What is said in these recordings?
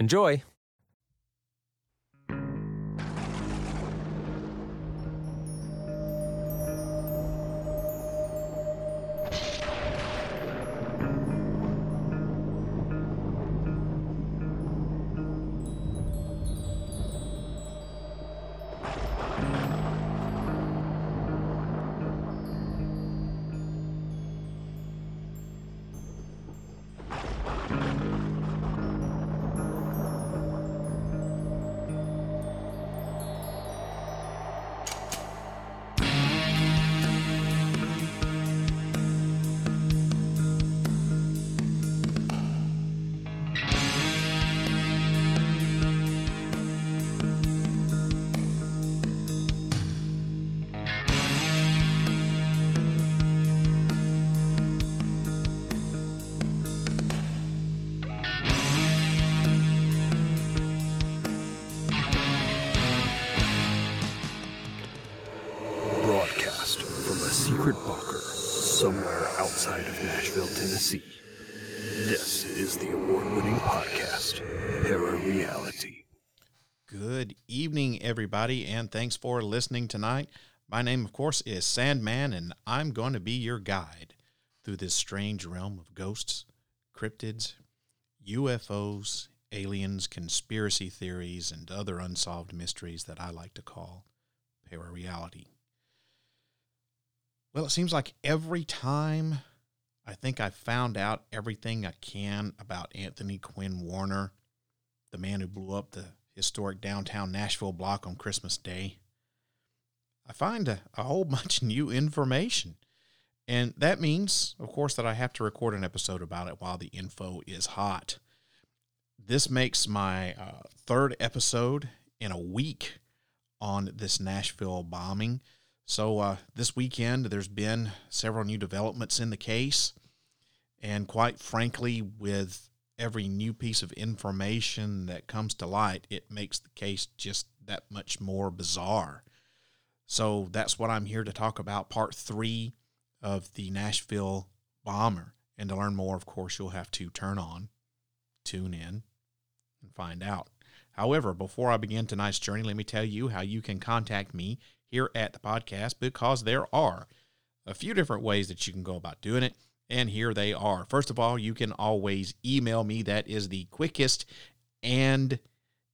Enjoy! Somewhere outside of Nashville, Tennessee. This is the award winning podcast, Para Reality. Good evening, everybody, and thanks for listening tonight. My name, of course, is Sandman, and I'm going to be your guide through this strange realm of ghosts, cryptids, UFOs, aliens, conspiracy theories, and other unsolved mysteries that I like to call parareality. Well, it seems like every time I think I've found out everything I can about Anthony Quinn Warner, the man who blew up the historic downtown Nashville block on Christmas Day, I find a, a whole bunch of new information. And that means, of course, that I have to record an episode about it while the info is hot. This makes my uh, third episode in a week on this Nashville bombing. So, uh, this weekend, there's been several new developments in the case. And quite frankly, with every new piece of information that comes to light, it makes the case just that much more bizarre. So, that's what I'm here to talk about part three of the Nashville bomber. And to learn more, of course, you'll have to turn on, tune in, and find out. However, before I begin tonight's journey, let me tell you how you can contact me here at the podcast because there are a few different ways that you can go about doing it. And here they are. First of all, you can always email me. That is the quickest and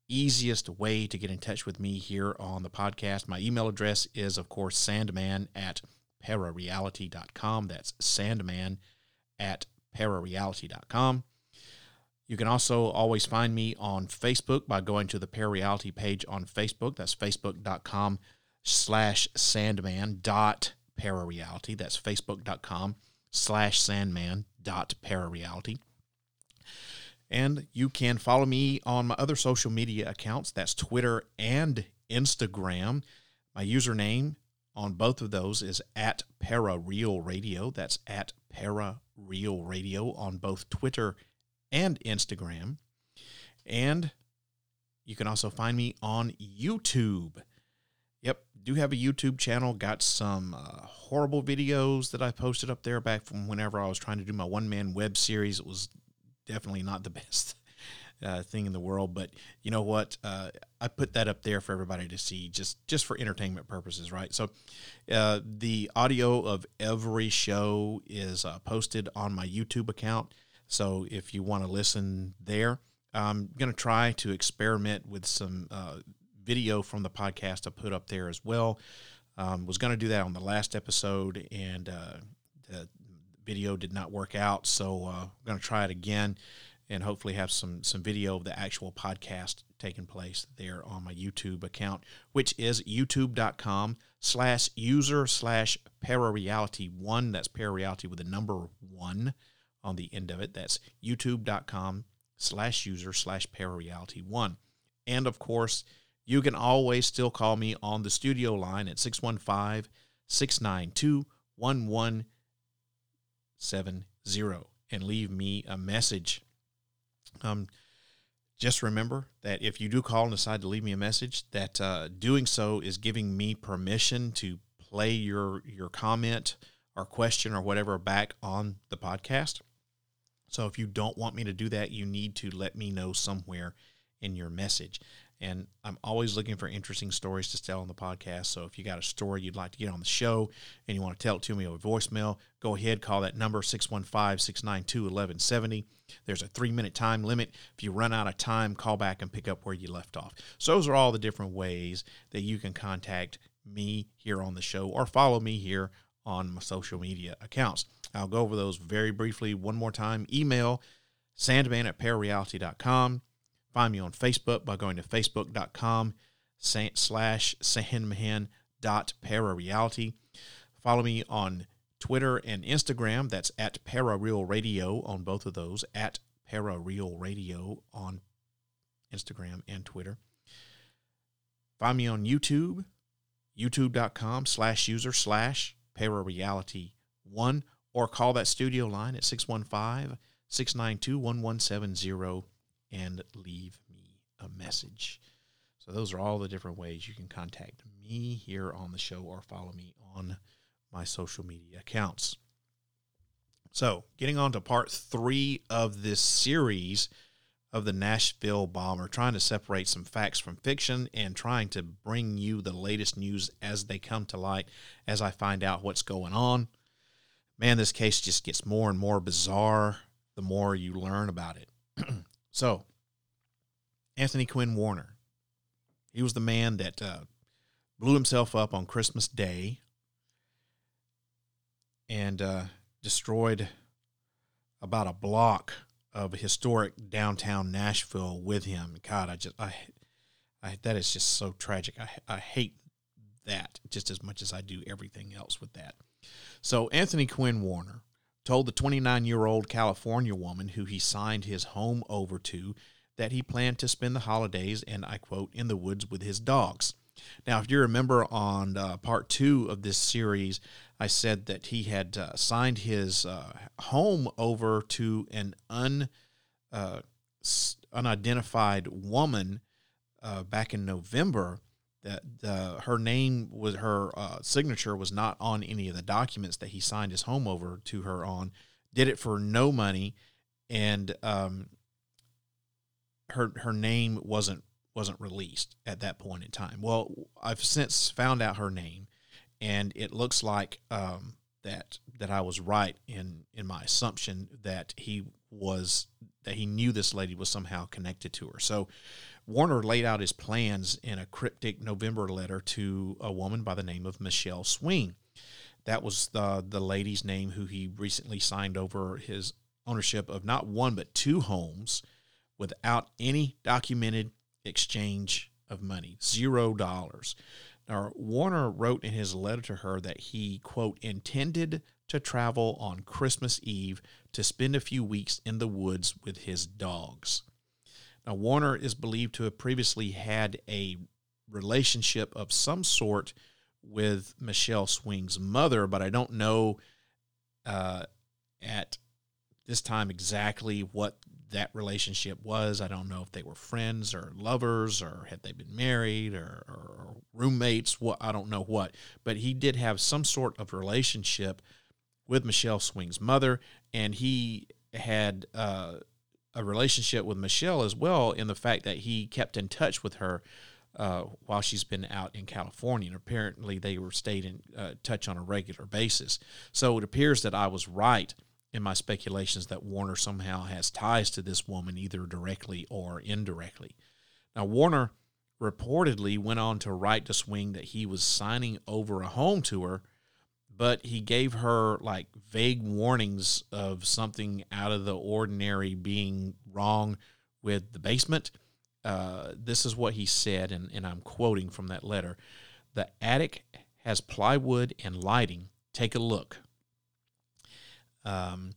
easiest way to get in touch with me here on the podcast. My email address is, of course, sandman at parareality.com. That's sandman at parareality.com. You can also always find me on Facebook by going to the Parareality page on Facebook. That's facebook.com slash sandman dot parareality. That's facebook.com slash sandman dot parareality. And you can follow me on my other social media accounts. That's Twitter and Instagram. My username on both of those is at Parareal Radio. That's at Parareal Radio on both Twitter and Instagram. And you can also find me on YouTube. Do have a YouTube channel. Got some uh, horrible videos that I posted up there back from whenever I was trying to do my one man web series. It was definitely not the best uh, thing in the world, but you know what? Uh, I put that up there for everybody to see, just just for entertainment purposes, right? So, uh, the audio of every show is uh, posted on my YouTube account. So if you want to listen there, I'm going to try to experiment with some uh, video from the podcast I put up there as well. Um, was going to do that on the last episode, and uh, the video did not work out. So uh, I'm going to try it again, and hopefully have some some video of the actual podcast taking place there on my YouTube account, which is youtube.com slash user slash parareality one. That's parareality with the number one on the end of it. That's youtube.com slash user slash parareality one. And of course, you can always still call me on the studio line at 615 692 1170 and leave me a message. Um, just remember that if you do call and decide to leave me a message, that uh, doing so is giving me permission to play your your comment or question or whatever back on the podcast. So if you don't want me to do that, you need to let me know somewhere in your message. And I'm always looking for interesting stories to tell on the podcast. So if you got a story you'd like to get on the show and you want to tell it to me over voicemail, go ahead, call that number 615 692 1170. There's a three minute time limit. If you run out of time, call back and pick up where you left off. So those are all the different ways that you can contact me here on the show or follow me here on my social media accounts. I'll go over those very briefly one more time. Email sandman at parareality.com. Find me on Facebook by going to facebook.com slash sandman.parareality. Follow me on Twitter and Instagram. That's at Parareal Radio on both of those, at Parareal Radio on Instagram and Twitter. Find me on YouTube, youtube.com slash user slash parareality one, or call that studio line at 615 692 1170 and leave me a message. So, those are all the different ways you can contact me here on the show or follow me on my social media accounts. So, getting on to part three of this series of the Nashville bomber, trying to separate some facts from fiction and trying to bring you the latest news as they come to light as I find out what's going on. Man, this case just gets more and more bizarre the more you learn about it. so, Anthony Quinn Warner, he was the man that uh, blew himself up on Christmas Day and uh, destroyed about a block of historic downtown Nashville with him. God, I just I, I that is just so tragic. I I hate that just as much as I do everything else with that. So Anthony Quinn Warner told the 29-year-old California woman who he signed his home over to that he planned to spend the holidays and I quote in the woods with his dogs. Now, if you remember on uh, part two of this series, I said that he had uh, signed his uh, home over to an un, uh, unidentified woman uh, back in November. That her name was her uh, signature was not on any of the documents that he signed his home over to her on. Did it for no money, and um, her her name wasn't wasn't released at that point in time. Well, I've since found out her name, and it looks like um, that that I was right in in my assumption that he was that he knew this lady was somehow connected to her. So Warner laid out his plans in a cryptic November letter to a woman by the name of Michelle Swing. That was the the lady's name who he recently signed over his ownership of not one but two homes without any documented exchange of money, zero dollars. Now, Warner wrote in his letter to her that he, quote, intended to travel on Christmas Eve to spend a few weeks in the woods with his dogs. Now, Warner is believed to have previously had a relationship of some sort with Michelle Swing's mother, but I don't know uh, at this time exactly what that relationship was. I don't know if they were friends or lovers or had they been married or, or roommates. What I don't know what, but he did have some sort of relationship with Michelle Swing's mother, and he had uh, a relationship with Michelle as well in the fact that he kept in touch with her. Uh, while she's been out in California, and apparently they were stayed in uh, touch on a regular basis. So it appears that I was right in my speculations that Warner somehow has ties to this woman, either directly or indirectly. Now, Warner reportedly went on to write to Swing that he was signing over a home to her, but he gave her like vague warnings of something out of the ordinary being wrong with the basement. Uh, this is what he said, and, and I'm quoting from that letter. The attic has plywood and lighting. Take a look. Um,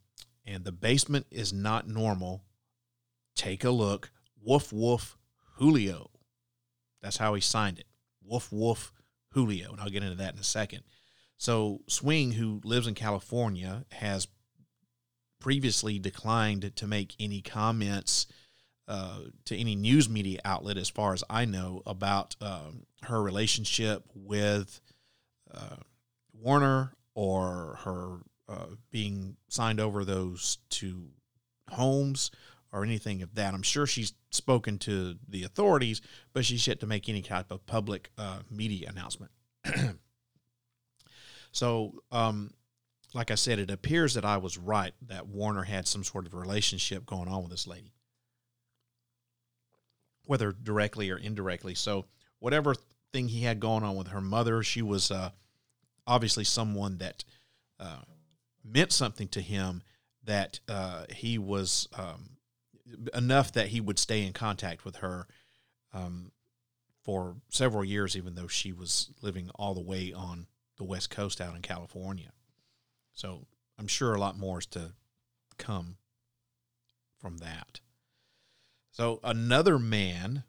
and the basement is not normal. Take a look. Woof, woof, Julio. That's how he signed it. Woof, woof, Julio. And I'll get into that in a second. So, Swing, who lives in California, has previously declined to make any comments uh, to any news media outlet, as far as I know, about um, her relationship with uh, Warner or her uh, being signed over those two homes or anything of that. I'm sure she's spoken to the authorities, but she's yet to make any type of public uh, media announcement. so, um, like I said, it appears that I was right that Warner had some sort of relationship going on with this lady whether directly or indirectly. So whatever thing he had going on with her mother, she was uh, obviously someone that uh, meant something to him. That uh, he was um, enough that he would stay in contact with her um, for several years, even though she was living all the way on the West Coast out in California. So I'm sure a lot more is to come from that. So another man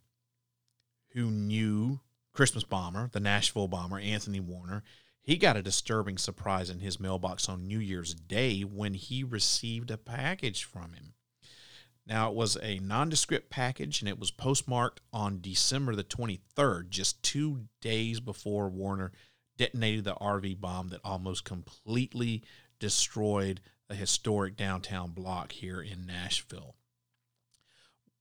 who knew Christmas Bomber, the Nashville Bomber, Anthony Warner, he got a disturbing surprise in his mailbox on New Year's Day when he received a package from him. Now, it was a nondescript package and it was postmarked on December the 23rd, just two days before Warner detonated the RV bomb that almost completely destroyed a historic downtown block here in Nashville.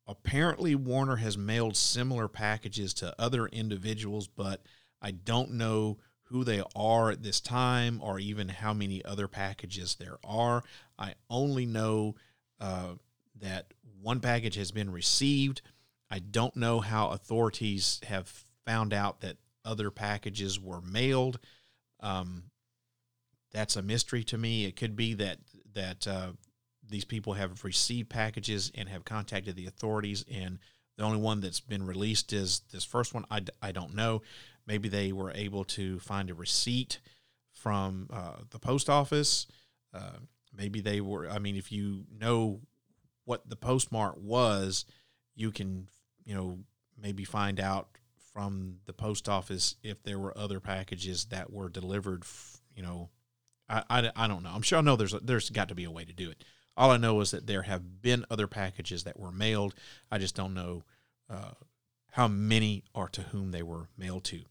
Apparently, Warner has mailed similar packages to other individuals, but I don't know who they are at this time or even how many other packages there are. I only know uh, that one package has been received. I don't know how authorities have found out that other packages were mailed. Um, that's a mystery to me. It could be that that uh, these people have received packages and have contacted the authorities and the only one that's been released is this first one i, I don't know maybe they were able to find a receipt from uh, the post office uh, maybe they were i mean if you know what the postmark was you can you know maybe find out from the post office if there were other packages that were delivered you know I, I, I don't know i'm sure i know there's there's got to be a way to do it all I know is that there have been other packages that were mailed. I just don't know uh, how many or to whom they were mailed to.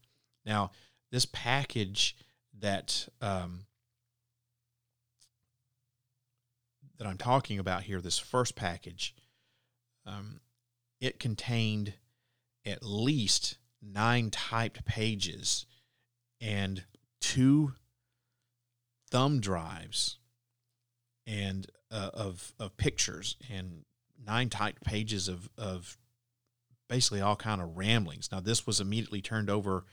Now, this package that um, that I'm talking about here, this first package, um, it contained at least nine typed pages and two thumb drives and uh, of of pictures and nine typed pages of of basically all kind of ramblings. Now this was immediately turned over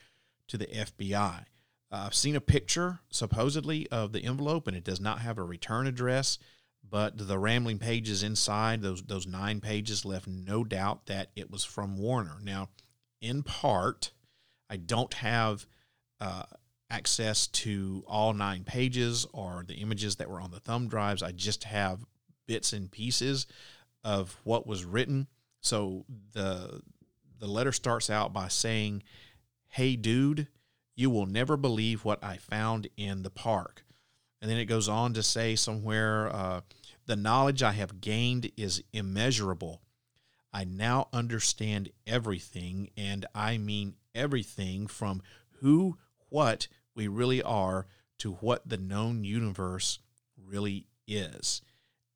to the FBI. Uh, I've seen a picture supposedly of the envelope, and it does not have a return address. But the rambling pages inside those those nine pages left no doubt that it was from Warner. Now, in part, I don't have uh, access to all nine pages or the images that were on the thumb drives. I just have bits and pieces of what was written. So the the letter starts out by saying, "Hey dude, you will never believe what I found in the park." And then it goes on to say somewhere, uh, "The knowledge I have gained is immeasurable. I now understand everything, and I mean everything from who what we really are to what the known universe really is.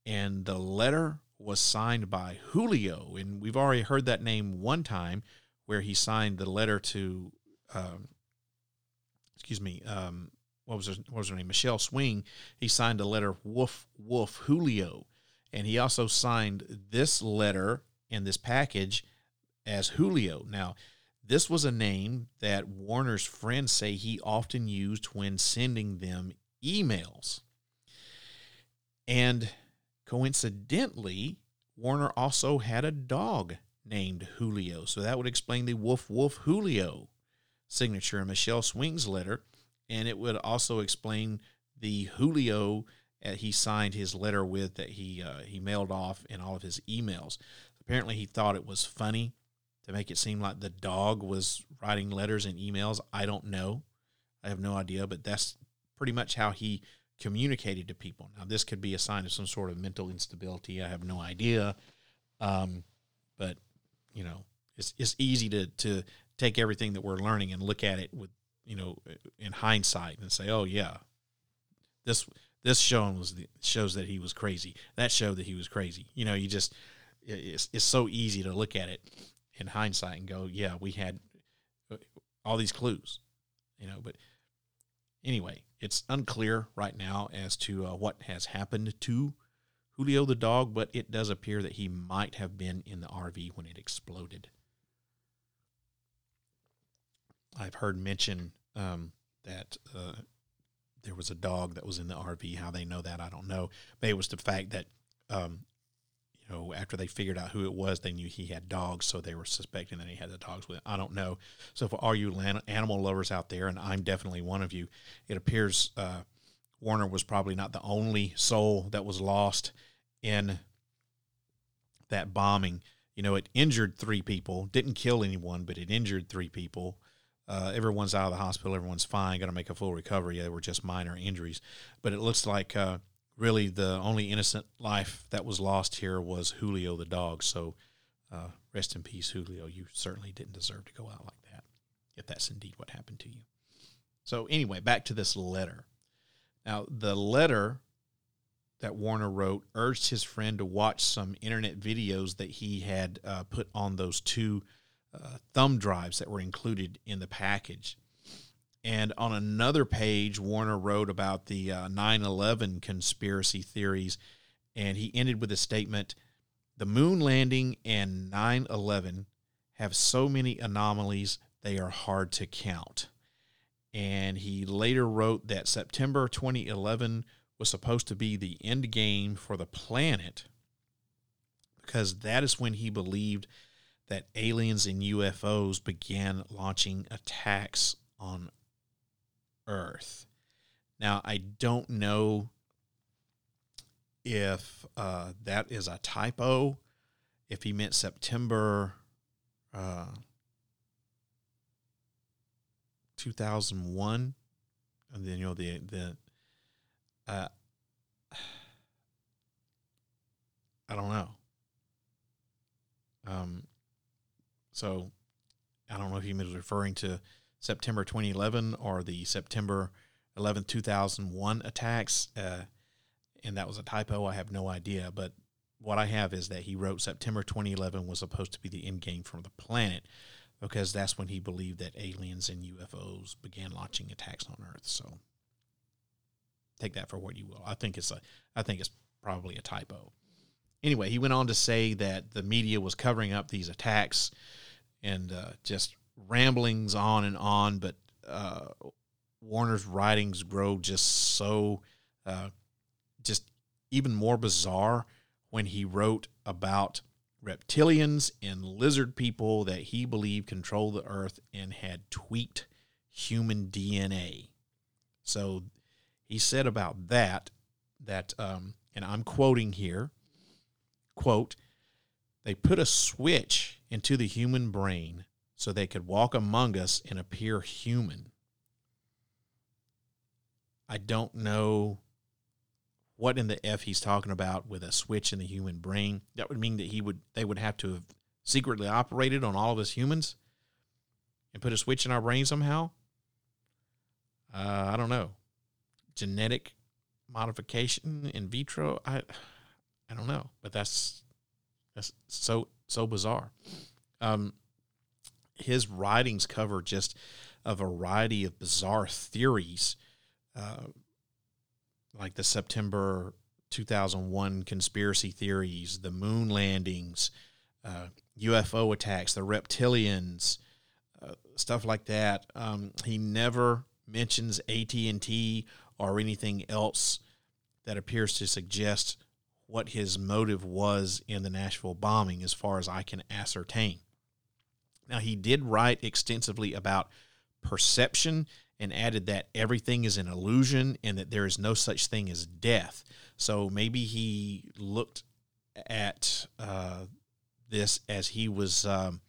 And the letter was signed by Julio, and we've already heard that name one time where he signed the letter to, um, excuse me, um, what was her, what was her name? Michelle Swing. He signed a letter, Woof Woof Julio, and he also signed this letter in this package as Julio. Now, this was a name that Warner's friends say he often used when sending them emails. And coincidentally, Warner also had a dog named Julio. So that would explain the Woof Woof Julio signature in Michelle Swing's letter. And it would also explain the Julio uh, he signed his letter with that he uh, he mailed off in all of his emails. Apparently, he thought it was funny to make it seem like the dog was writing letters and emails. I don't know. I have no idea, but that's pretty much how he communicated to people. Now, this could be a sign of some sort of mental instability. I have no idea. Um, but, you know, it's, it's easy to, to take everything that we're learning and look at it with, you know, in hindsight and say, oh, yeah, this this show was the, shows that he was crazy. That showed that he was crazy. You know, you just it's it's so easy to look at it in hindsight and go, yeah, we had uh, all these clues, you know. But anyway, it's unclear right now as to uh, what has happened to Julio the dog, but it does appear that he might have been in the RV when it exploded. I've heard mention um, that uh, there was a dog that was in the RV. How they know that, I don't know. Maybe it was the fact that um, know, after they figured out who it was, they knew he had dogs, so they were suspecting that he had the dogs with. Him. I don't know. So for all you animal lovers out there, and I'm definitely one of you, it appears uh, Warner was probably not the only soul that was lost in that bombing. You know, it injured three people, didn't kill anyone, but it injured three people. Uh, everyone's out of the hospital. Everyone's fine. Going to make a full recovery. They were just minor injuries, but it looks like uh, really the only innocent life that was lost here was Julio the dog. So uh, rest in peace, Julio. You certainly didn't deserve to go out like that, if that's indeed what happened to you. So, anyway, back to this letter. Now, the letter that Warner wrote urged his friend to watch some internet videos that he had uh, put on those two uh, thumb drives that were included in the package. And on another page, Warner wrote about the uh, 9 11 conspiracy theories. And he ended with a statement The moon landing and 9 11 have so many anomalies, they are hard to count. And he later wrote that September 2011 was supposed to be the end game for the planet because that is when he believed that aliens and UFOs began launching attacks on Earth. Now, I don't know if uh, that is a typo, if he meant September uh, 2001. And then, you know, the, the, uh, I don't know. Um, so I don't know if he was referring to September 2011 or the September 11th, 2001 attacks. Uh, and that was a typo. I have no idea. But what I have is that he wrote September 2011 was supposed to be the end game from the planet because that's when he believed that aliens and UFOs began launching attacks on Earth. So take that for what you will. I think it's a I think it's probably a typo. Anyway, he went on to say that the media was covering up these attacks and uh, just ramblings on and on, but uh, Warner's writings grow just so, uh, just even more bizarre when he wrote about reptilians and lizard people that he believed controlled the earth and had tweaked human DNA. So he said about that, that, um, and I'm quoting here, quote, they put a switch into the human brain so they could walk among us and appear human. I don't know what in the F he's talking about with a switch in the human brain. That would mean that he would they would have to have secretly operated on all of us humans and put a switch in our brain somehow. Uh, I don't know. Genetic modification in vitro. I I don't know, but that's that's so so bizarre. Um, his writings cover just a variety of bizarre theories uh, like the September 2001 conspiracy theories, the moon landings, uh, UFO attacks, the reptilians, uh, stuff like that. Um, he never mentions AT and T or anything else that appears to suggest what his motive was in the Nashville bombing, as far as I can ascertain. Now, he did write extensively about perception and added that everything is an illusion and that there is no such thing as death. So maybe he looked at uh, this as he was um,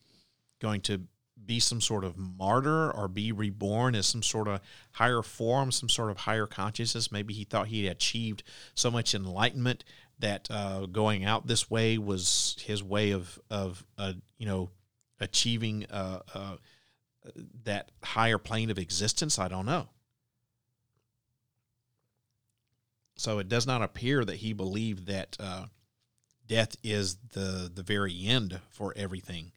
going to be some sort of martyr or be reborn as some sort of higher form, some sort of higher consciousness. Maybe he thought he had achieved so much enlightenment that uh, going out this way was his way of of uh, you know achieving uh, uh that higher plane of existence. I don't know. So it does not appear that he believed that uh, death is the the very end for everything.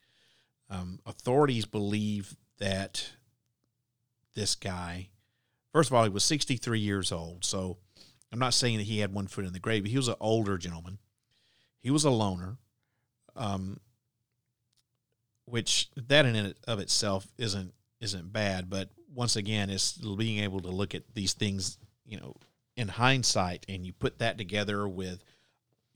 Um, authorities believe that this guy, first of all, he was 63 years old. So I'm not saying that he had one foot in the grave. He was an older gentleman. He was a loner, um, which that in and of itself isn't isn't bad. But once again, it's being able to look at these things, you know, in hindsight, and you put that together with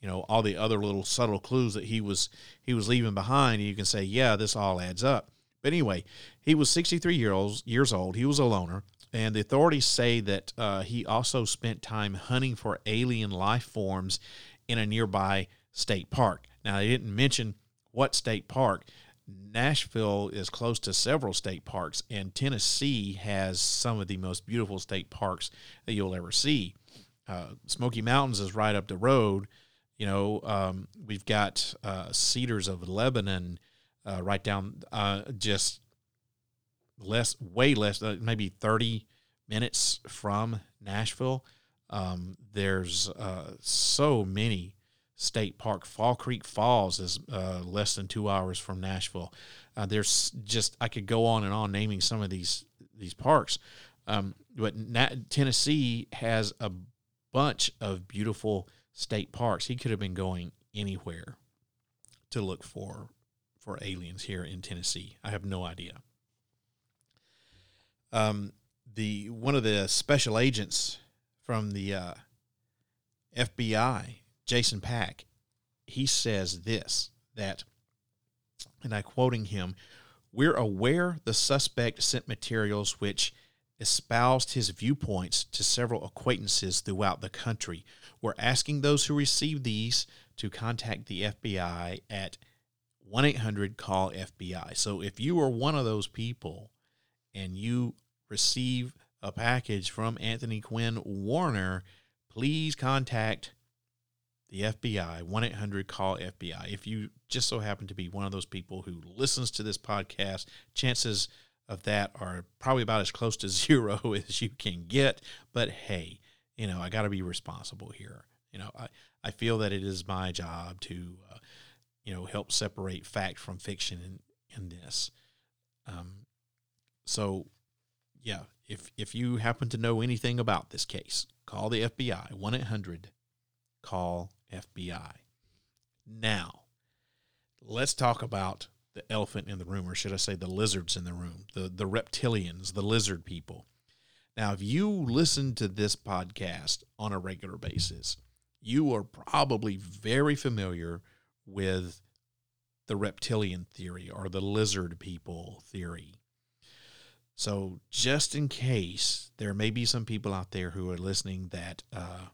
you know all the other little subtle clues that he was he was leaving behind and you can say yeah this all adds up. But anyway he was 63 years years old. He was a loner. And the authorities say that uh, he also spent time hunting for alien life forms in a nearby state park. Now they didn't mention what state park Nashville is close to several state parks, and Tennessee has some of the most beautiful state parks that you'll ever see. Uh, Smoky Mountains is right up the road, you know, um, we've got uh, Cedars of Lebanon uh, right down uh, just less, way less, uh, maybe 30 minutes from Nashville. Um, there's uh, so many state park. Fall Creek Falls is uh, less than two hours from Nashville. there's just I could go on and on naming some of these these parks, um, but Na- Tennessee has a bunch of beautiful state parks. He could have been going anywhere to look for for aliens here in Tennessee. I have no idea. Um, the one of the special agents from the uh, FBI, Jason Pack, he says this that, and I quoting him, "We're aware the suspect sent materials which." espoused his viewpoints to several acquaintances throughout the country. We're asking those who receive these to contact the FBI at 1 800 call FBI. So if you are one of those people and you receive a package from Anthony Quinn Warner, please contact the FBI, 1 800 call FBI. If you just so happen to be one of those people who listens to this podcast, chances of that are probably about as close to zero as you can get. But hey, you know, I got to be responsible here. You know, I, I feel that it is my job to, uh, you know, help separate fact from fiction in, in this. Um, so, yeah, if, if you happen to know anything about this case, call the FBI, 1 800 call FBI. Now, let's talk about the elephant in the room, or should I say the lizards in the room, the, the reptilians, the lizard people. Now, if you listen to this podcast on a regular basis, you are probably very familiar with the reptilian theory or the lizard people theory. So, just in case there may be some people out there who are listening that uh,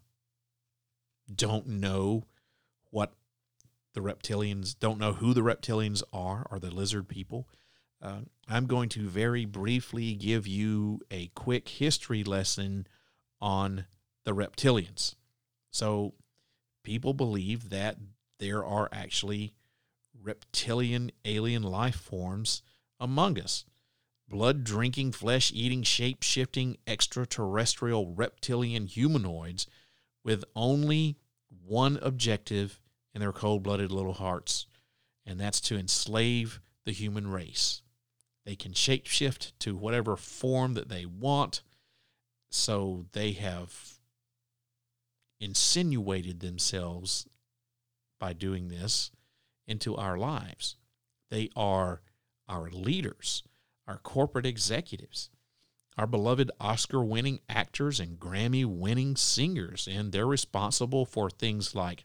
don't know what the reptilians don't know who the reptilians are or the lizard people. Uh, I'm going to very briefly give you a quick history lesson on the reptilians. So, people believe that there are actually reptilian alien life forms among us. Blood drinking, flesh eating, shape shifting extraterrestrial reptilian humanoids with only one objective in their cold blooded little hearts, and that's to enslave the human race. They can shapeshift to whatever form that they want, so they have insinuated themselves by doing this into our lives. They are our leaders, our corporate executives, our beloved Oscar winning actors and Grammy winning singers, and they're responsible for things like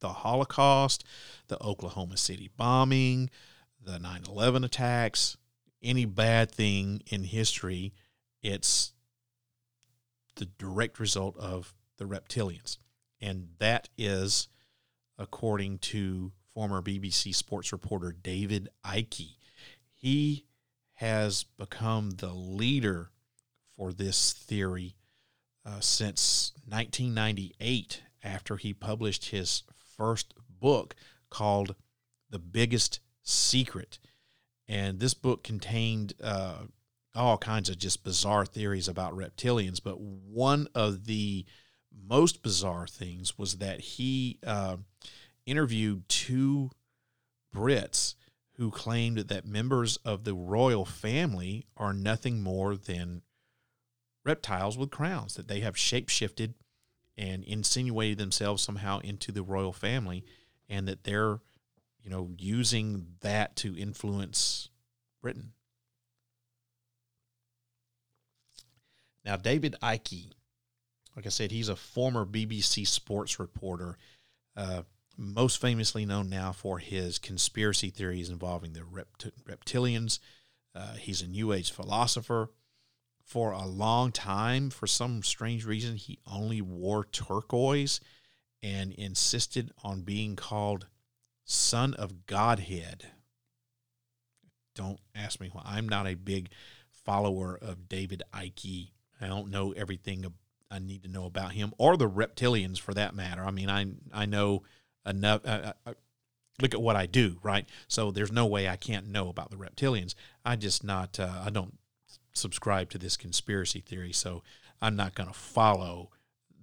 the Holocaust, the Oklahoma City bombing, the 9 11 attacks, any bad thing in history, it's the direct result of the reptilians. And that is according to former BBC sports reporter David Icke. He has become the leader for this theory uh, since 1998 after he published his first book called The Biggest Secret. And this book contained uh, all kinds of just bizarre theories about reptilians. But one of the most bizarre things was that he uh, interviewed two Brits who claimed that members of the royal family are nothing more than reptiles with crowns, that they have shapeshifted and insinuated themselves somehow into the royal family, and that they're, you know, using that to influence Britain. Now, David Icke, like I said, he's a former BBC sports reporter, uh, most famously known now for his conspiracy theories involving the rept- reptilians. Uh, he's a New Age philosopher. For a long time, for some strange reason, he only wore turquoise and insisted on being called Son of Godhead. Don't ask me why. I'm not a big follower of David Icke I don't know everything I need to know about him or the reptilians for that matter. I mean, I I know enough. Uh, uh, look at what I do, right? So there's no way I can't know about the reptilians. I just not. Uh, I don't subscribe to this conspiracy theory, so I'm not going to follow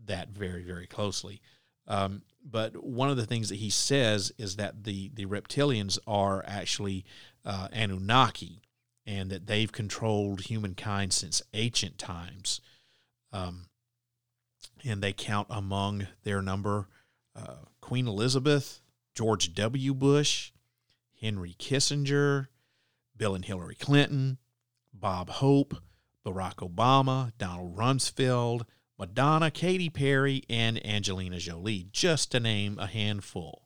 that very very closely. Um, but one of the things that he says is that the the reptilians are actually uh, Anunnaki, and that they've controlled humankind since ancient times. Um, and they count among their number uh, Queen Elizabeth, George W. Bush, Henry Kissinger, Bill and Hillary Clinton, Bob Hope, Barack Obama, Donald Rumsfeld, Madonna, Katy Perry, and Angelina Jolie, just to name a handful.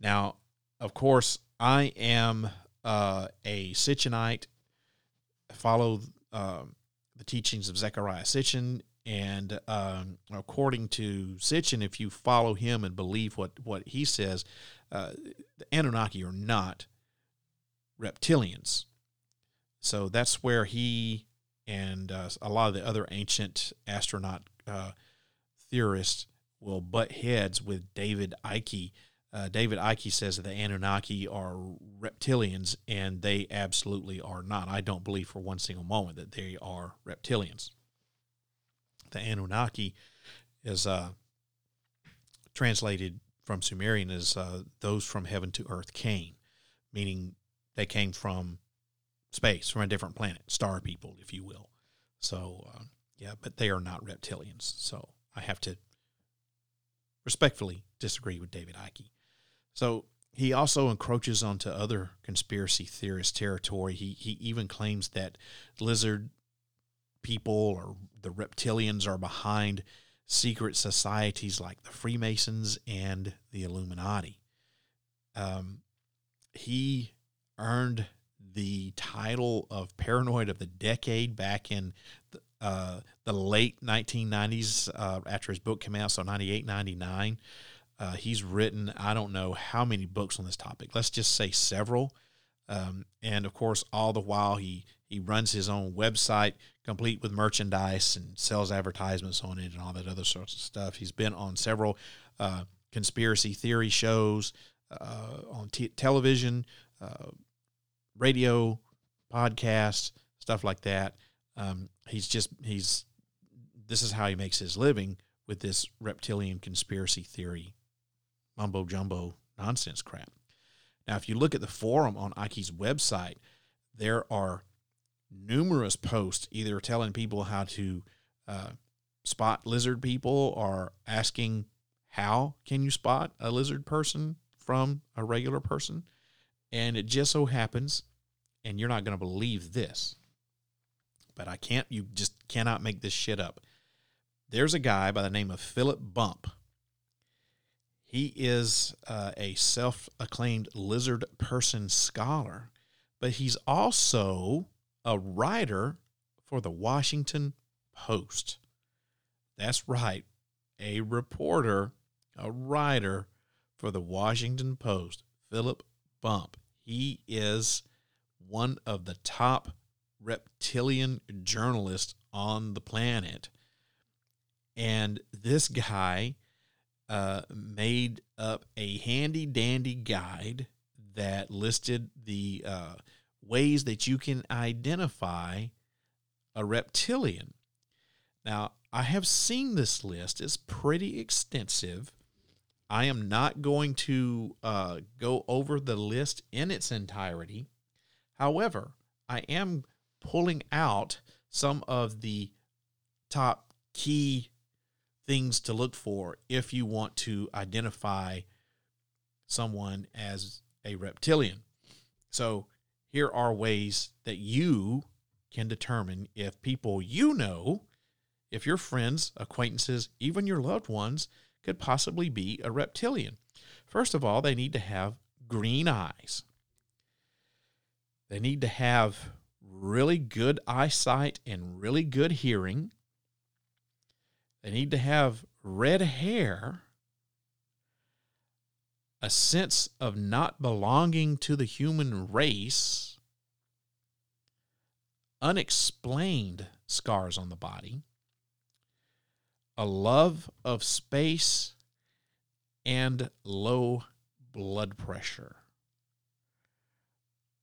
Now, of course, I am uh, a Sitchinite, follow uh, the teachings of Zechariah Sitchin. And um, according to Sitchin, if you follow him and believe what, what he says, uh, the Anunnaki are not reptilians. So that's where he and uh, a lot of the other ancient astronaut uh, theorists will butt heads with David Icke uh, David Icke says that the Anunnaki are reptilians, and they absolutely are not. I don't believe for one single moment that they are reptilians. The Anunnaki is uh, translated from Sumerian as uh, those from heaven to earth came, meaning they came from space, from a different planet, star people, if you will. So, uh, yeah, but they are not reptilians. So I have to respectfully disagree with David Icke. So he also encroaches onto other conspiracy theorist territory. He he even claims that lizard people or the reptilians are behind secret societies like the Freemasons and the Illuminati. Um, he earned the title of Paranoid of the Decade back in the, uh, the late 1990s uh, after his book came out, so 98, 99. Uh, he's written, I don't know how many books on this topic. Let's just say several. Um, and of course, all the while he he runs his own website, complete with merchandise and sells advertisements on it and all that other sorts of stuff. He's been on several uh, conspiracy theory shows uh, on t- television, uh, radio, podcasts, stuff like that. Um, he's just he's this is how he makes his living with this reptilian conspiracy theory mumbo jumbo nonsense crap. Now, if you look at the forum on Icke's website, there are numerous posts either telling people how to uh, spot lizard people or asking how can you spot a lizard person from a regular person. And it just so happens, and you're not going to believe this, but I can't, you just cannot make this shit up. There's a guy by the name of Philip Bump. He is uh, a self acclaimed lizard person scholar, but he's also a writer for the Washington Post. That's right, a reporter, a writer for the Washington Post, Philip Bump. He is one of the top reptilian journalists on the planet. And this guy uh, made up a handy dandy guide that listed the uh, ways that you can identify a reptilian. Now, I have seen this list, it's pretty extensive. I am not going to uh, go over the list in its entirety. However, I am pulling out some of the top key things to look for if you want to identify someone as a reptilian. So, here are ways that you can determine if people you know, if your friends, acquaintances, even your loved ones, could possibly be a reptilian. First of all, they need to have green eyes. They need to have really good eyesight and really good hearing. They need to have red hair, a sense of not belonging to the human race, unexplained scars on the body, a love of space, and low blood pressure.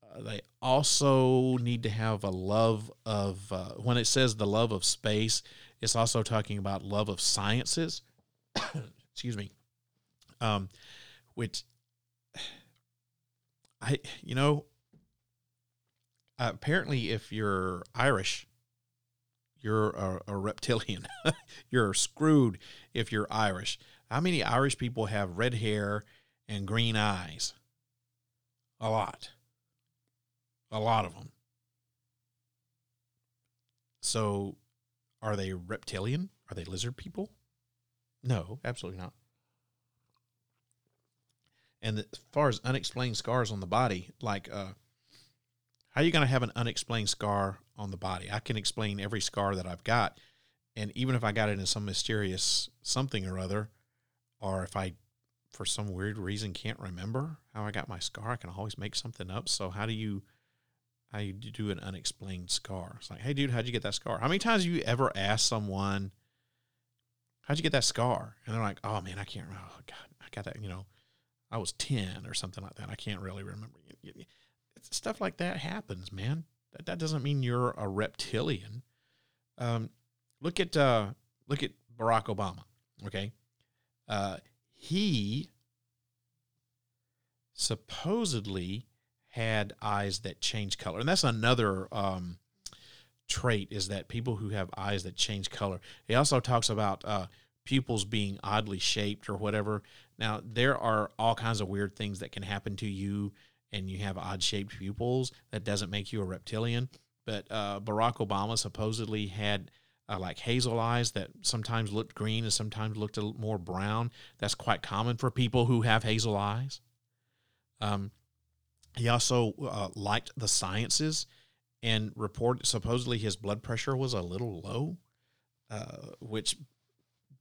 Uh, they also need to have a love of, uh, when it says the love of space, it's also talking about love of sciences. Excuse me. Um, which I, you know, apparently if you're Irish, you're a, a reptilian. you're screwed if you're Irish. How many Irish people have red hair and green eyes? A lot. A lot of them. So, are they reptilian? Are they lizard people? No, absolutely not. And as far as unexplained scars on the body, like, uh, how are you going to have an unexplained scar on the body? I can explain every scar that I've got. And even if I got it in some mysterious something or other, or if I, for some weird reason, can't remember how I got my scar, I can always make something up. So, how do you how you do an unexplained scar. It's like, hey, dude, how'd you get that scar? How many times have you ever asked someone, how'd you get that scar? And they're like, oh man, I can't remember. Oh, God, I got that, you know, I was 10 or something like that. I can't really remember. Stuff like that happens, man. That, that doesn't mean you're a reptilian. Um, look at, uh, look at Barack Obama. Okay. Uh, he supposedly had eyes that change color. And that's another um, trait is that people who have eyes that change color. He also talks about uh, pupils being oddly shaped or whatever. Now, there are all kinds of weird things that can happen to you and you have odd shaped pupils. That doesn't make you a reptilian. But uh, Barack Obama supposedly had uh, like hazel eyes that sometimes looked green and sometimes looked a little more brown. That's quite common for people who have hazel eyes. Um, he also uh, liked the sciences and reported supposedly his blood pressure was a little low, uh, which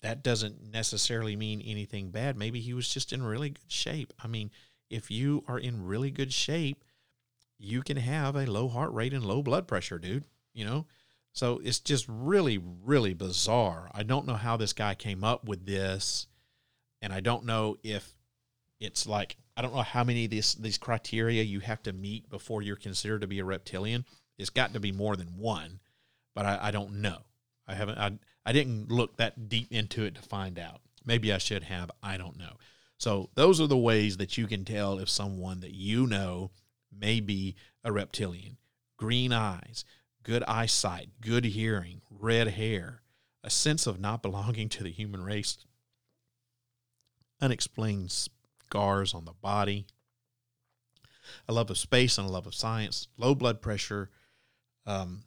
that doesn't necessarily mean anything bad. Maybe he was just in really good shape. I mean, if you are in really good shape, you can have a low heart rate and low blood pressure, dude. You know, so it's just really, really bizarre. I don't know how this guy came up with this, and I don't know if it's like I don't know how many of these these criteria you have to meet before you're considered to be a reptilian. It's got to be more than one, but I, I don't know. I haven't. I I didn't look that deep into it to find out. Maybe I should have. I don't know. So those are the ways that you can tell if someone that you know may be a reptilian. Green eyes, good eyesight, good hearing, red hair, a sense of not belonging to the human race, unexplained scars on the body, a love of space and a love of science, low blood pressure, um,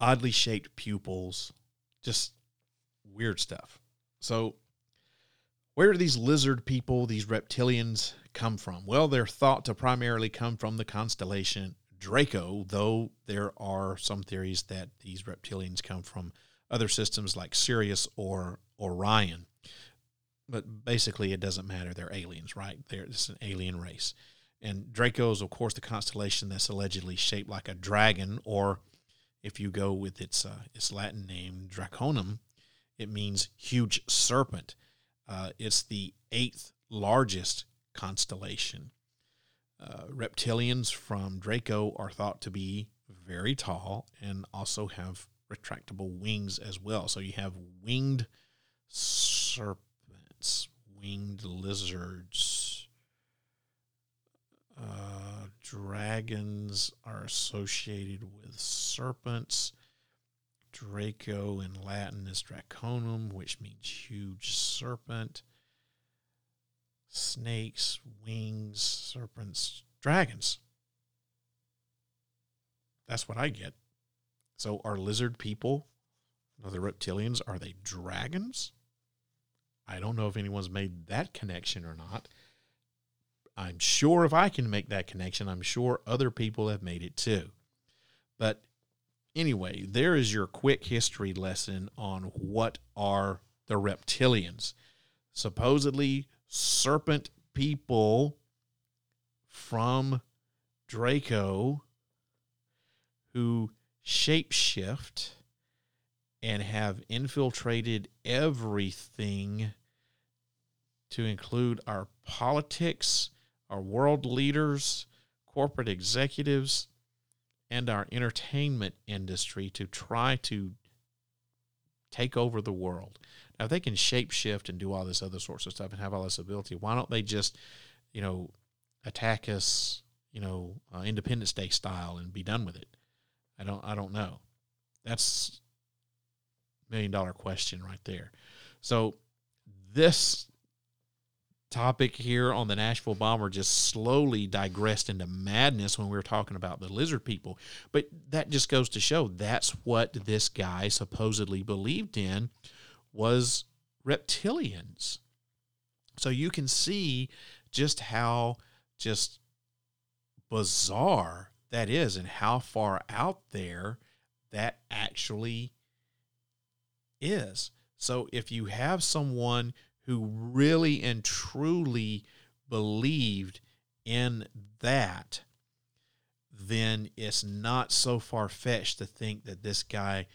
oddly shaped pupils, just weird stuff. So, where do these lizard people, these reptilians, come from? Well, they're thought to primarily come from the constellation Draco, though there are some theories that these reptilians come from other systems like Sirius or Orion. But basically, it doesn't matter. They're aliens, right? They're, it's an alien race. And Draco is, of course, the constellation that's allegedly shaped like a dragon, or if you go with its uh, its Latin name, Draconum, it means huge serpent. Uh, it's the eighth largest constellation. Uh, reptilians from Draco are thought to be very tall and also have retractable wings as well. So you have winged serpents, winged lizards. Uh, dragons are associated with serpents. Draco in Latin is Draconum, which means huge serpent snakes, wings, serpents, dragons. That's what I get. So are lizard people, the reptilians, are they dragons? I don't know if anyone's made that connection or not. I'm sure if I can make that connection, I'm sure other people have made it too. But anyway, there is your quick history lesson on what are the reptilians. Supposedly, serpent people from Draco who shapeshift and have infiltrated everything to include our politics, our world leaders, corporate executives, and our entertainment industry to try to take over the world. Now, if they can shapeshift and do all this other sorts of stuff and have all this ability, why don't they just, you know, attack us, you know, uh, Independence Day style and be done with it? I don't, I don't know. That's million dollar question right there. So this topic here on the Nashville bomber just slowly digressed into madness when we were talking about the lizard people. But that just goes to show that's what this guy supposedly believed in was reptilians. So you can see just how just bizarre that is and how far out there that actually is. So if you have someone who really and truly believed in that, then it's not so far fetched to think that this guy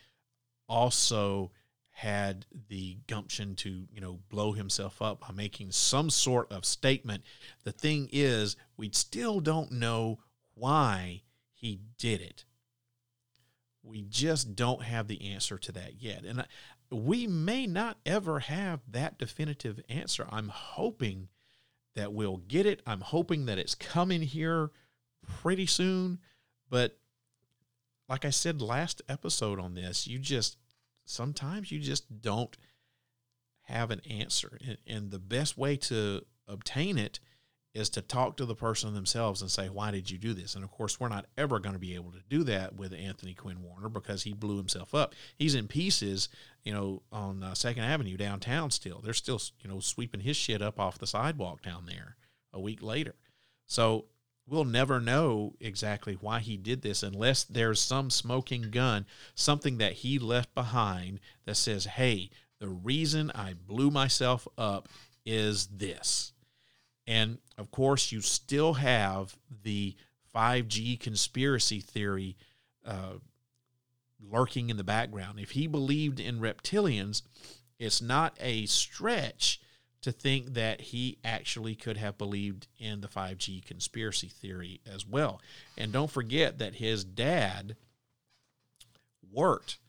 also had the gumption to, you know, blow himself up by making some sort of statement. The thing is, we still don't know why he did it. We just don't have the answer to that yet. And we may not ever have that definitive answer. I'm hoping that we'll get it. I'm hoping that it's coming here pretty soon. But like I said last episode on this, you just sometimes you just don't have an answer. And, and, the best way to obtain it is to talk to the person themselves and say, Why did you do this? And of course, we're not ever going to be able to do that with Anthony Quinn Warner because he blew himself up. He's in pieces, you know, on uh, Second Avenue downtown still. They're still, you know, sweeping his shit up off the sidewalk down there a week later. So we'll never know exactly why he did this unless there's some smoking gun, something that he left behind that says, hey, the reason I blew myself up is this. And of course, you still have the 5G conspiracy theory uh, lurking in the background. If he believed in reptilians, it's not a stretch to think that he actually could have believed in the 5G conspiracy theory as well. And don't forget that his dad worked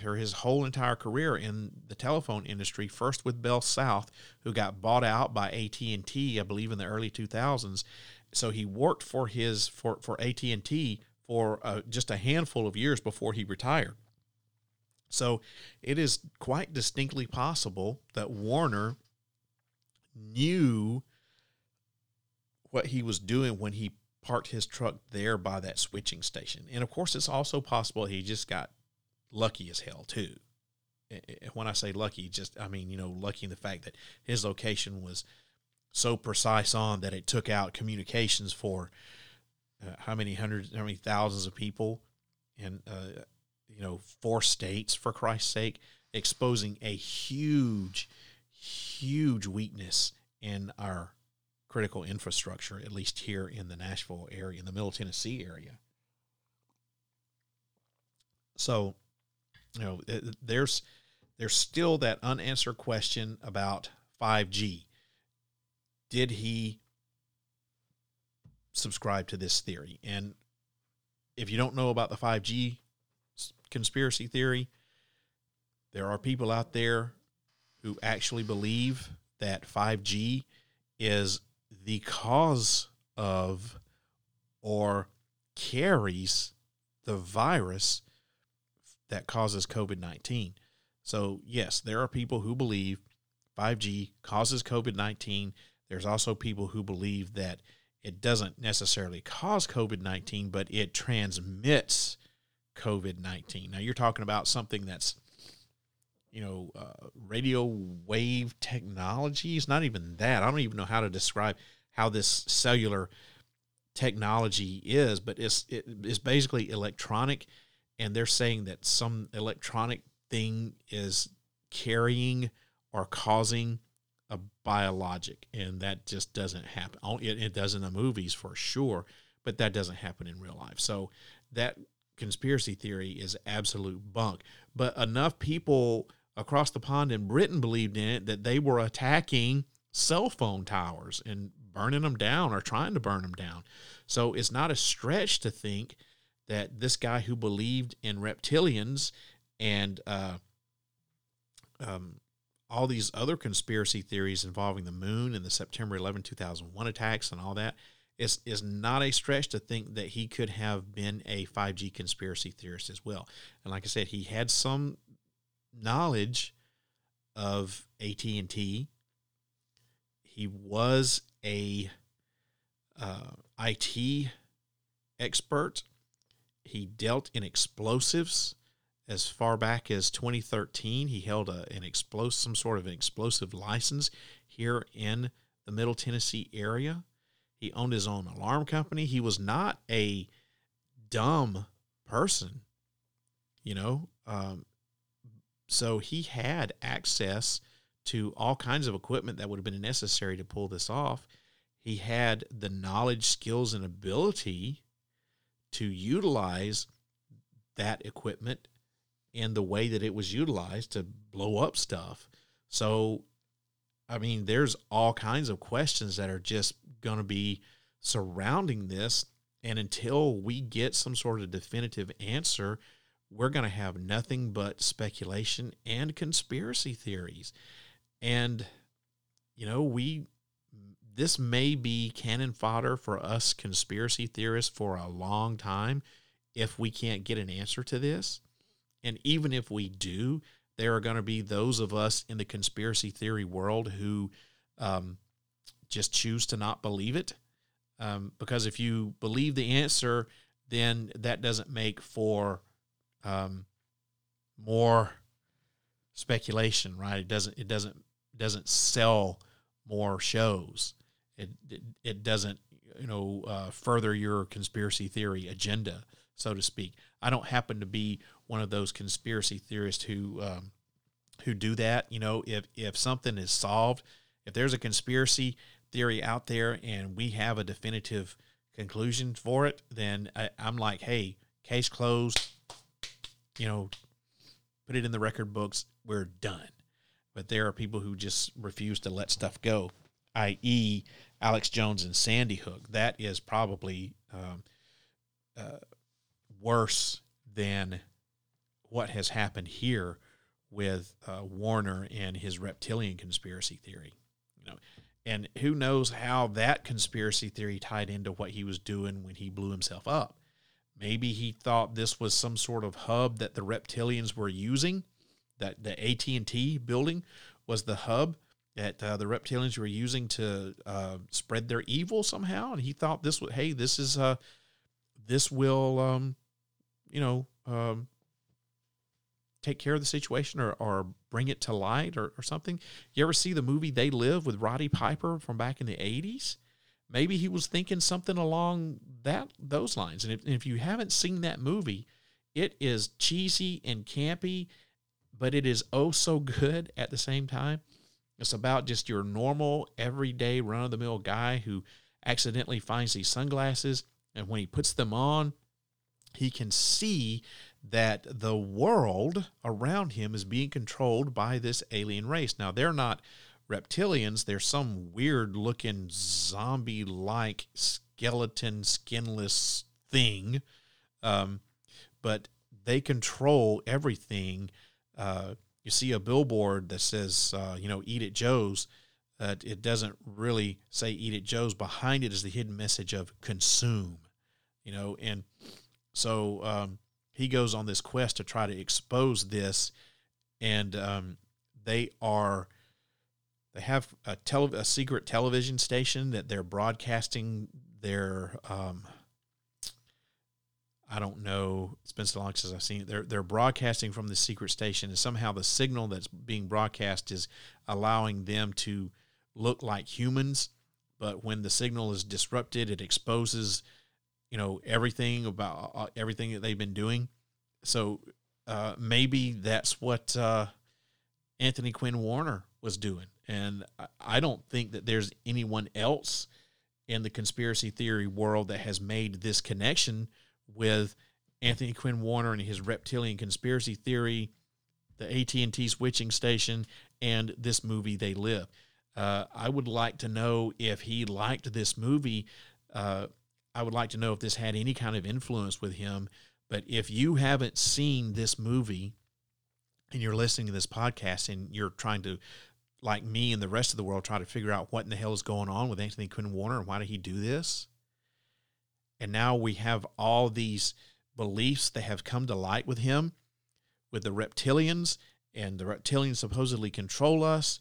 for his whole entire career in the telephone industry first with Bell South who got bought out by AT&T I believe in the early 2000s so he worked for his for for AT&T for uh, just a handful of years before he retired. So it is quite distinctly possible that Warner knew what he was doing when he parked his truck there by that switching station. And of course, it's also possible he just got lucky as hell, too. And when I say lucky, just, I mean, you know, lucky in the fact that his location was so precise on that it took out communications for uh, how many hundreds, how many thousands of people in, uh, you know, four states, for Christ's sake, exposing a huge, huge weakness in our critical infrastructure, at least here in the Nashville area, in the Middle Tennessee area. So, you know, there's there's still that unanswered question about 5G. Did he subscribe to this theory? And if you don't know about the 5G conspiracy theory, there are people out there who actually believe that 5G is the cause of or carries the virus that causes COVID 19. So, yes, there are people who believe 5G causes COVID 19. There's also people who believe that it doesn't necessarily cause COVID 19, but it transmits COVID 19. Now, you're talking about something that's you know, uh, radio wave technology. It's not even that. I don't even know how to describe how this cellular technology is, but it's it's basically electronic, and they're saying that some electronic thing is carrying or causing a biologic, and that just doesn't happen. Oh, it, it does in the movies for sure, but that doesn't happen in real life. So that conspiracy theory is absolute bunk. But enough people across the pond in Britain believed in it that they were attacking cell phone towers and burning them down or trying to burn them down. So it's not a stretch to think that this guy who believed in reptilians and uh, um, all these other conspiracy theories involving the moon and the September 11, 2001 attacks and all that is, is not a stretch to think that he could have been a 5G conspiracy theorist as well. And like I said, he had some knowledge of AT&T. He was a uh, IT expert. He dealt in explosives as far back as 2013. He held a, an explosive, some sort of an explosive license here in the Middle Tennessee area. He owned his own alarm company. He was not a dumb person, you know. Um, so he had access to all kinds of equipment that would have been necessary to pull this off. He had the knowledge, skills, and ability to utilize that equipment in the way that it was utilized to blow up stuff. So, I mean, there's all kinds of questions that are just going to be surrounding this. And until we get some sort of definitive answer, we're going to have nothing but speculation and conspiracy theories. And, you know, we, this may be cannon fodder for us conspiracy theorists for a long time if we can't get an answer to this. And even if we do, there are going to be those of us in the conspiracy theory world who um, just choose to not believe it. Um, because if you believe the answer, then that doesn't make for um, more speculation, right? It doesn't it doesn't doesn't sell more shows. It it, it doesn't you know uh, further your conspiracy theory agenda, so to speak. I don't happen to be one of those conspiracy theorists who um, who do that. You know, if if something is solved, if there's a conspiracy theory out there and we have a definitive conclusion for it, then I, I'm like, hey, case closed you know, put it in the record books, we're done. But there are people who just refuse to let stuff go, i.e., Alex Jones and Sandy Hook. That is probably um, uh, worse than what has happened here with uh, Warner and his reptilian conspiracy theory. You know, and who knows how that conspiracy theory tied into what he was doing when he blew himself up? Maybe he thought this was some sort of hub that the reptilians were using, that the AT&T building was the hub that uh, the reptilians were using to uh, spread their evil somehow. And he thought this would, hey, this is, uh, this will, um, you know, um, take care of the situation or, or bring it to light or, or something. You ever see the movie They Live with Roddy Piper from back in the 80s? Maybe he was thinking something along that those lines. And if, and if you haven't seen that movie, it is cheesy and campy, but it is oh so good at the same time. It's about just your normal, everyday, run of the mill guy who accidentally finds these sunglasses. And when he puts them on, he can see that the world around him is being controlled by this alien race. Now, they're not reptilians, they're some weird looking zombie like skeleton, skinless thing. Um, but they control everything. Uh, you see a billboard that says, uh, you know, eat at Joe's. Uh, it doesn't really say eat at Joe's. Behind it is the hidden message of consume, you know, and so um, he goes on this quest to try to expose this, and um, they are they have a tele- a secret television station that they're broadcasting their um, I don't know. It's been so long since I've seen it. They're they're broadcasting from the secret station, and somehow the signal that's being broadcast is allowing them to look like humans. But when the signal is disrupted, it exposes, you know, everything about uh, everything that they've been doing. So uh, maybe that's what uh, Anthony Quinn Warner was doing. And I don't think that there's anyone else in the conspiracy theory world that has made this connection with Anthony Quinn Warner and his reptilian conspiracy theory, the AT&T switching station, and this movie They Live. Uh, I would like to know if he liked this movie. Uh, I would like to know if this had any kind of influence with him. But if you haven't seen this movie and you're listening to this podcast and you're trying to like me and the rest of the world try to figure out what in the hell is going on with Anthony Quinn Warner and why did he do this? And now we have all these beliefs that have come to light with him, with the reptilians, and the reptilians supposedly control us.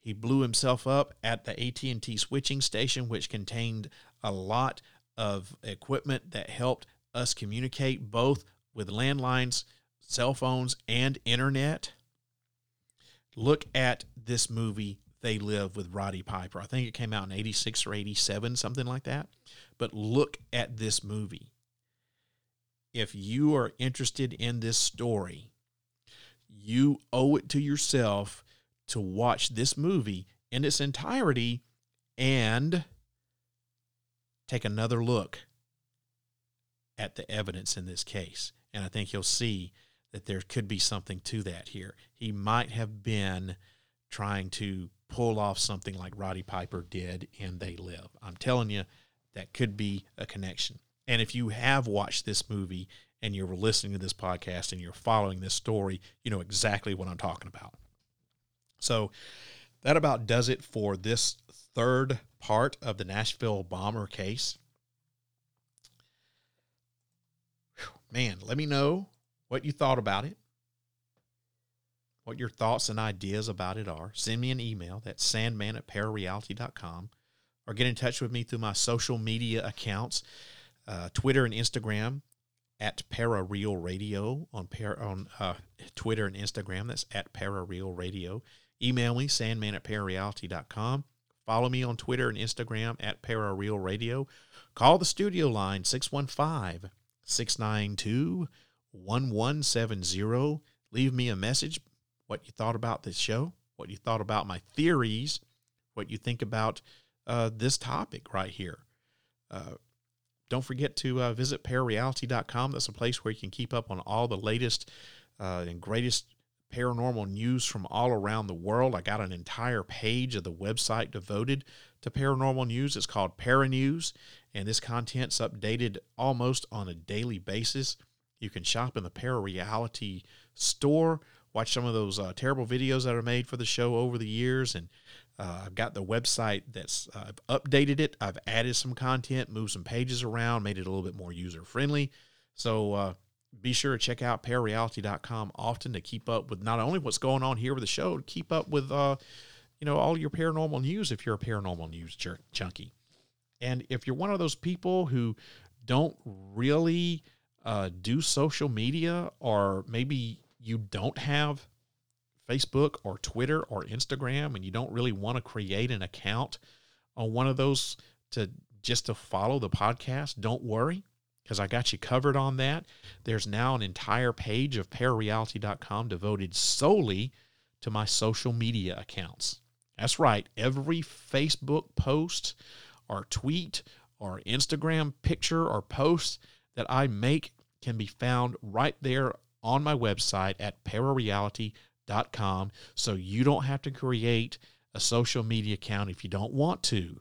He blew himself up at the AT&T switching station, which contained a lot of equipment that helped us communicate both with landlines, cell phones, and internet. Look at this movie they live with roddy piper. I think it came out in 86 or 87 something like that but look at this movie if you are interested in this story you owe it to yourself to watch this movie in its entirety and take another look at the evidence in this case and i think you'll see that there could be something to that here. He might have been trying to pull off something like Roddy Piper did in They Live. I'm telling you, that could be a connection. And if you have watched this movie and you're listening to this podcast and you're following this story, you know exactly what I'm talking about. So that about does it for this third part of the Nashville bomber case. Man, let me know what you thought about it, what your thoughts and ideas about it are. Send me an email. That's sandman at parareality.com or get in touch with me through my social media accounts, uh, Twitter and Instagram at Parareal Radio on, par- on uh, Twitter and Instagram. That's at Parareal Radio. Email me, sandman at parareality.com. Follow me on Twitter and Instagram at Parareal Radio. Call the studio line 615 692 1170. Leave me a message, what you thought about this show, what you thought about my theories, what you think about uh, this topic right here. Uh, don't forget to uh, visit parareality.com. That's a place where you can keep up on all the latest uh, and greatest paranormal news from all around the world. I got an entire page of the website devoted to paranormal news. It's called Paranews, and this content's updated almost on a daily basis. You can shop in the Parareality store, watch some of those uh, terrible videos that are made for the show over the years, and Uh, I've got the website that's uh, I've updated it. I've added some content, moved some pages around, made it a little bit more user friendly. So uh, be sure to check out parareality.com often to keep up with not only what's going on here with the show, to keep up with uh, you know all your paranormal news if you're a paranormal news junkie. And if you're one of those people who don't really uh, do social media, or maybe you don't have Facebook or Twitter or Instagram, and you don't really want to create an account on one of those to just to follow the podcast, don't worry because I got you covered on that. There's now an entire page of parareality.com devoted solely to my social media accounts. That's right. Every Facebook post or tweet or Instagram picture or post that I make can be found right there on my website at parareality.com. So you don't have to create a social media account if you don't want to.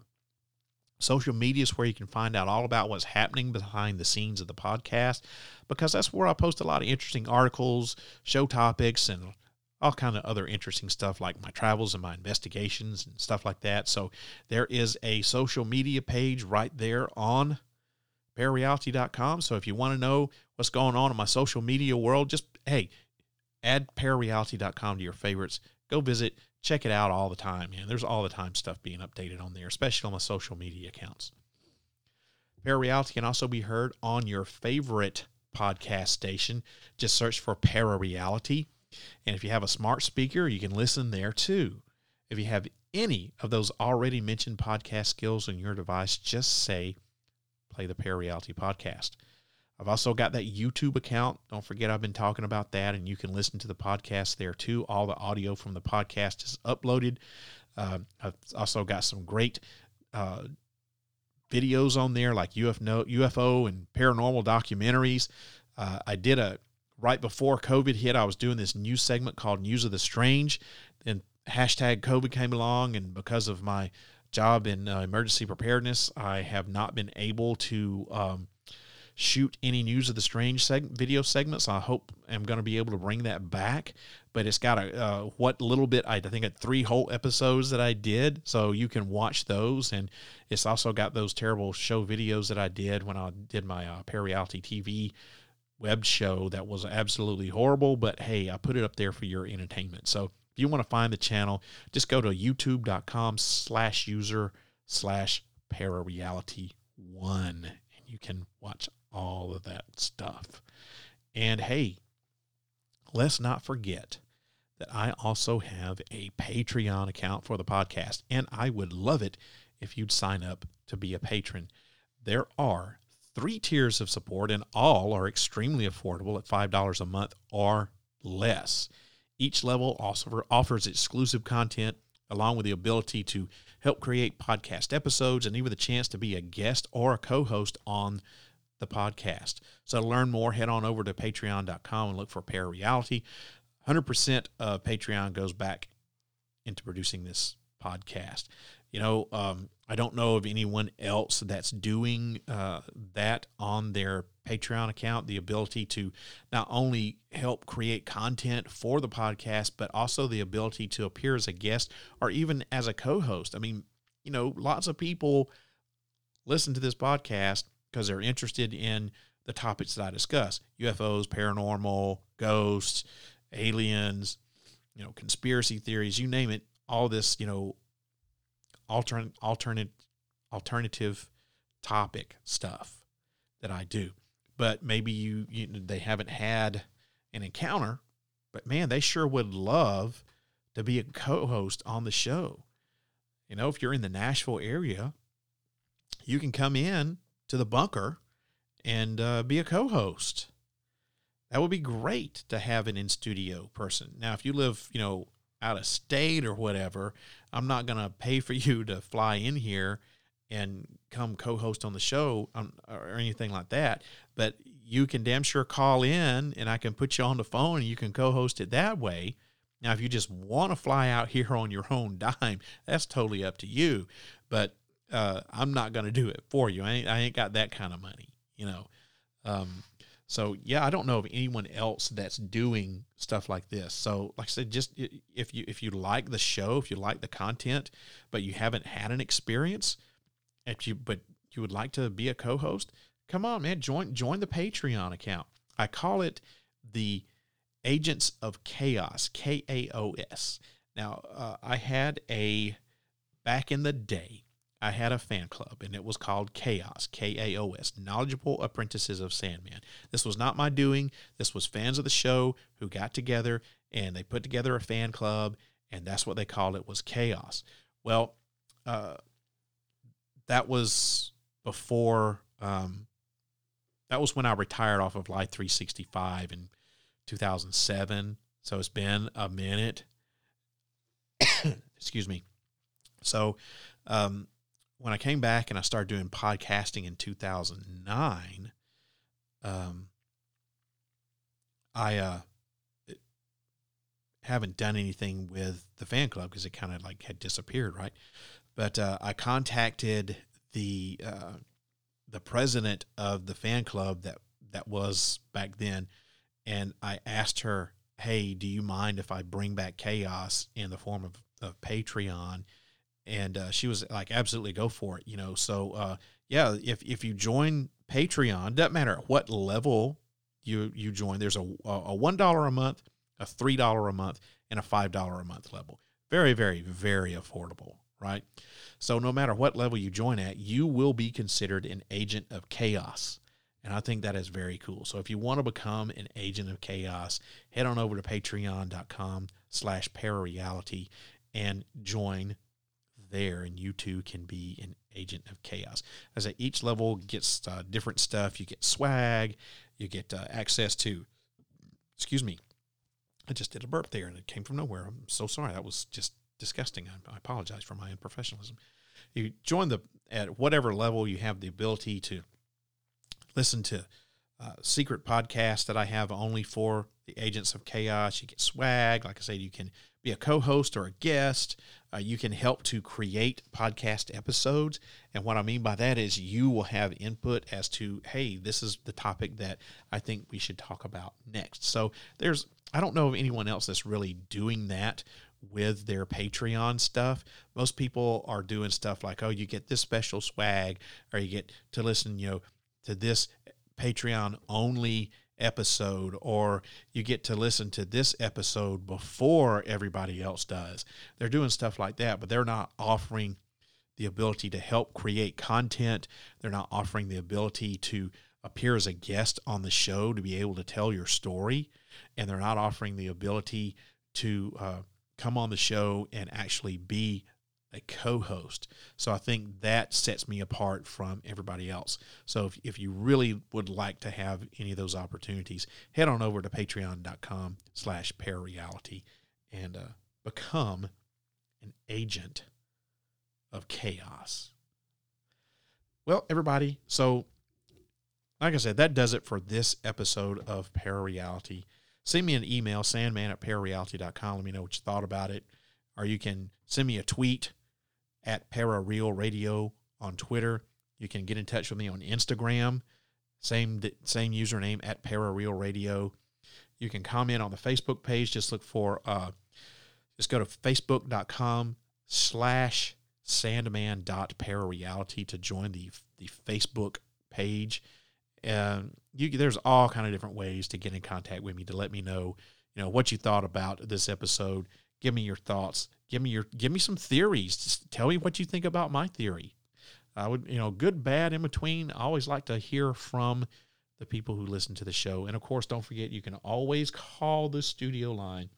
Social media is where you can find out all about what's happening behind the scenes of the podcast because that's where I post a lot of interesting articles, show topics, and all kind of other interesting stuff like my travels and my investigations and stuff like that. So there is a social media page right there on parareality.com. So if you want to know what's going on in my social media world, just hey, add parareality.com to your favorites. Go visit, check it out all the time. Man, there's all the time stuff being updated on there, especially on my social media accounts. Parareality can also be heard on your favorite podcast station. Just search for Parareality. And if you have a smart speaker, you can listen there too. If you have any of those already mentioned podcast skills on your device, just say play the Parareality podcast. I've also got that YouTube account. Don't forget, I've been talking about that, and you can listen to the podcast there too. All the audio from the podcast is uploaded. Uh, I've also got some great uh, videos on there, like UFO, UFO and paranormal documentaries. Uh, I did a right before COVID hit. I was doing this new segment called News of the Strange, and hashtag COVID came along, and because of my job in uh, emergency preparedness, I have not been able to. Um, shoot any news of the strange seg- video segments. I hope I'm going to be able to bring that back. But it's got a uh, what little bit I, I think at three whole episodes that I did, so you can watch those. And it's also got those terrible show videos that I did when I did my uh, Parareality TV web show that was absolutely horrible. But hey, I put it up there for your entertainment. So if you want to find the channel, just go to youtube.com slash user slash parareality one and you can watch all of that stuff. And hey, let's not forget that I also have a Patreon account for the podcast, and I would love it if you'd sign up to be a patron. There are three tiers of support, and all are extremely affordable at $5 a month or less. Each level also offers exclusive content along with the ability to help create podcast episodes and even the chance to be a guest or a co host on the podcast. So to learn more, head on over to patreon.com and look for Parareality. 100% of Patreon goes back into producing this podcast. You know, um, I don't know of anyone else that's doing uh, that on their Patreon account, the ability to not only help create content for the podcast, but also the ability to appear as a guest or even as a co host. I mean, you know, lots of people listen to this podcast because they're interested in the topics that I discuss UFOs, paranormal, ghosts, aliens, you know, conspiracy theories, you name it, all this, you know, alternate, alternate, alternative topic stuff that I do. But maybe you, you they haven't had an encounter, but man, they sure would love to be a co-host on the show. You know, if you're in the Nashville area, you can come in to the bunker and uh, be a co-host. That would be great to have an in studio person. Now, if you live, you know, out of state or whatever, I'm not going to pay for you to fly in here and come co-host on the show um, or anything like that. But you can damn sure call in, and I can put you on the phone, and you can co-host it that way. Now, if you just want to fly out here on your own dime, that's totally up to you. But uh, I'm not going to do it for you. I ain't, I ain't got that kind of money, you know. Um, So yeah, I don't know of anyone else that's doing stuff like this. So like I said, just if you if you like the show, if you like the content, but you haven't had an experience, if you but you would like to be a co-host, come on, man, join join the Patreon account. I call it the Agents of Chaos, K A O S. Now, uh, I had a back in the day I had a fan club and it was called Chaos, K A O S, Knowledgeable Apprentices of Sandman. This was not my doing. This was fans of the show who got together and they put together a fan club and that's what they called it was Chaos. Well, uh, that was before, um, that was when I retired off of Life 365 in 2007. So it's been a minute. Excuse me. So, um, when I came back and I started doing podcasting in 2009, um, I uh, haven't done anything with the fan club because it kind of like had disappeared, right? But uh, I contacted the uh, the president of the fan club that that was back then, and I asked her, "Hey, do you mind if I bring back chaos in the form of, of Patreon?" And uh, she was like, "Absolutely, go for it." You know, so uh, yeah, if if you join Patreon, doesn't matter what level you you join. There's a a one dollar a month, a three dollar a month, and a five dollar a month level. Very, very, very affordable, right? So no matter what level you join at, you will be considered an agent of chaos. And I think that is very cool. So if you want to become an agent of chaos, head on over to patreon.com slash parareality and join there, and you too can be an agent of chaos. As I each level gets uh, different stuff, you get swag, you get uh, access to. Excuse me, I just did a burp there, and it came from nowhere. I'm so sorry. That was just disgusting. I, I apologize for my unprofessionalism. You join the at whatever level you have the ability to listen to uh, secret podcast that I have only for the agents of chaos. You get swag. Like I said, you can be a co host or a guest. Uh, you can help to create podcast episodes. And what I mean by that is you will have input as to, hey, this is the topic that I think we should talk about next. So there's, I don't know of anyone else that's really doing that with their Patreon stuff. Most people are doing stuff like, oh, you get this special swag, or you get to listen, you know, to this Patreon only episode, or you get to listen to this episode before everybody else does. They're doing stuff like that, but they're not offering the ability to help create content. They're not offering the ability to appear as a guest on the show to be able to tell your story. And they're not offering the ability to uh, come on the show and actually be a co-host. So I think that sets me apart from everybody else. So if, if you really would like to have any of those opportunities, head on over to patreon.com slash parareality and uh, become an agent of chaos. Well, everybody, so like I said, that does it for this episode of Parareality. Send me an email, sandman at parareality.com. Let me know what you thought about it. Or you can send me a tweet at Parareal Radio on Twitter. You can get in touch with me on Instagram, same same username at Parareal Radio. You can comment on the Facebook page. Just look for uh, just go to facebook.com slash sandman dot sandman.parareality to join the the Facebook page. And you there's all kind of different ways to get in contact with me to let me know, you know, what you thought about this episode. Give me your thoughts give me your give me some theories. Just tell me what you think about my theory. I would, you know, good, bad, in between. I always like to hear from the people who listen to the show. And of course, don't forget you can always call the studio line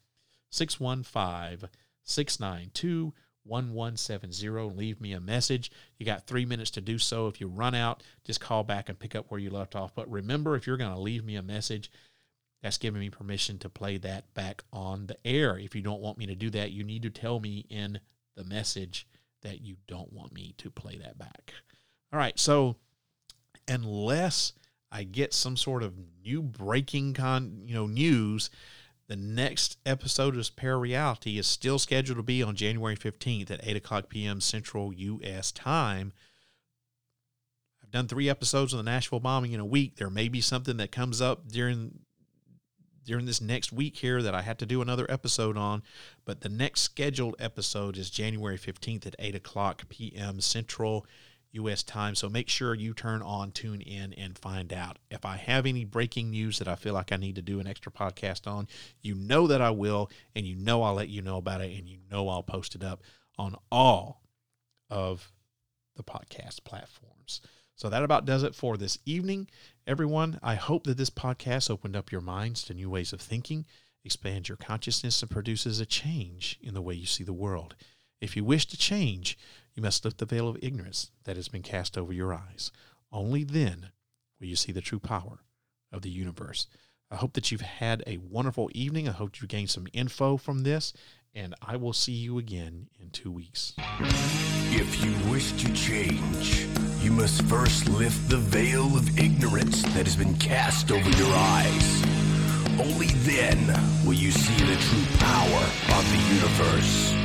615 692 1170 and leave me a message. You got three minutes to do so. If you run out, just call back and pick up where you left off. But remember, if you're going to leave me a message, that's giving me permission to play that back on the air. If you don't want me to do that, you need to tell me in the message that you don't want me to play that back. All right, so unless I get some sort of new breaking con, you know, news, the next episode of Parareality is still scheduled to be on January 15th at 8 o'clock p.m. Central U.S. time. I've done three episodes of the Nashville bombing in a week. There may be something that comes up during during this next week here that I had to do another episode on. But the next scheduled episode is January 15th at 8 o'clock p.m. Central U.S. time. So make sure you turn on, tune in, and find out. If I have any breaking news that I feel like I need to do an extra podcast on, you know that I will, and you know I'll let you know about it, and you know I'll post it up on all of the podcast platforms. So that about does it for this evening. Everyone, I hope that this podcast opened up your minds to new ways of thinking, expands your consciousness, and produces a change in the way you see the world. If you wish to change, you must lift the veil of ignorance that has been cast over your eyes. Only then will you see the true power of the universe. I hope that you've had a wonderful evening. I hope you gained some info from this, and I will see you again in two weeks. If you wish to change, you must first lift the veil of ignorance that has been cast over your eyes. Only then will you see the true power of the universe.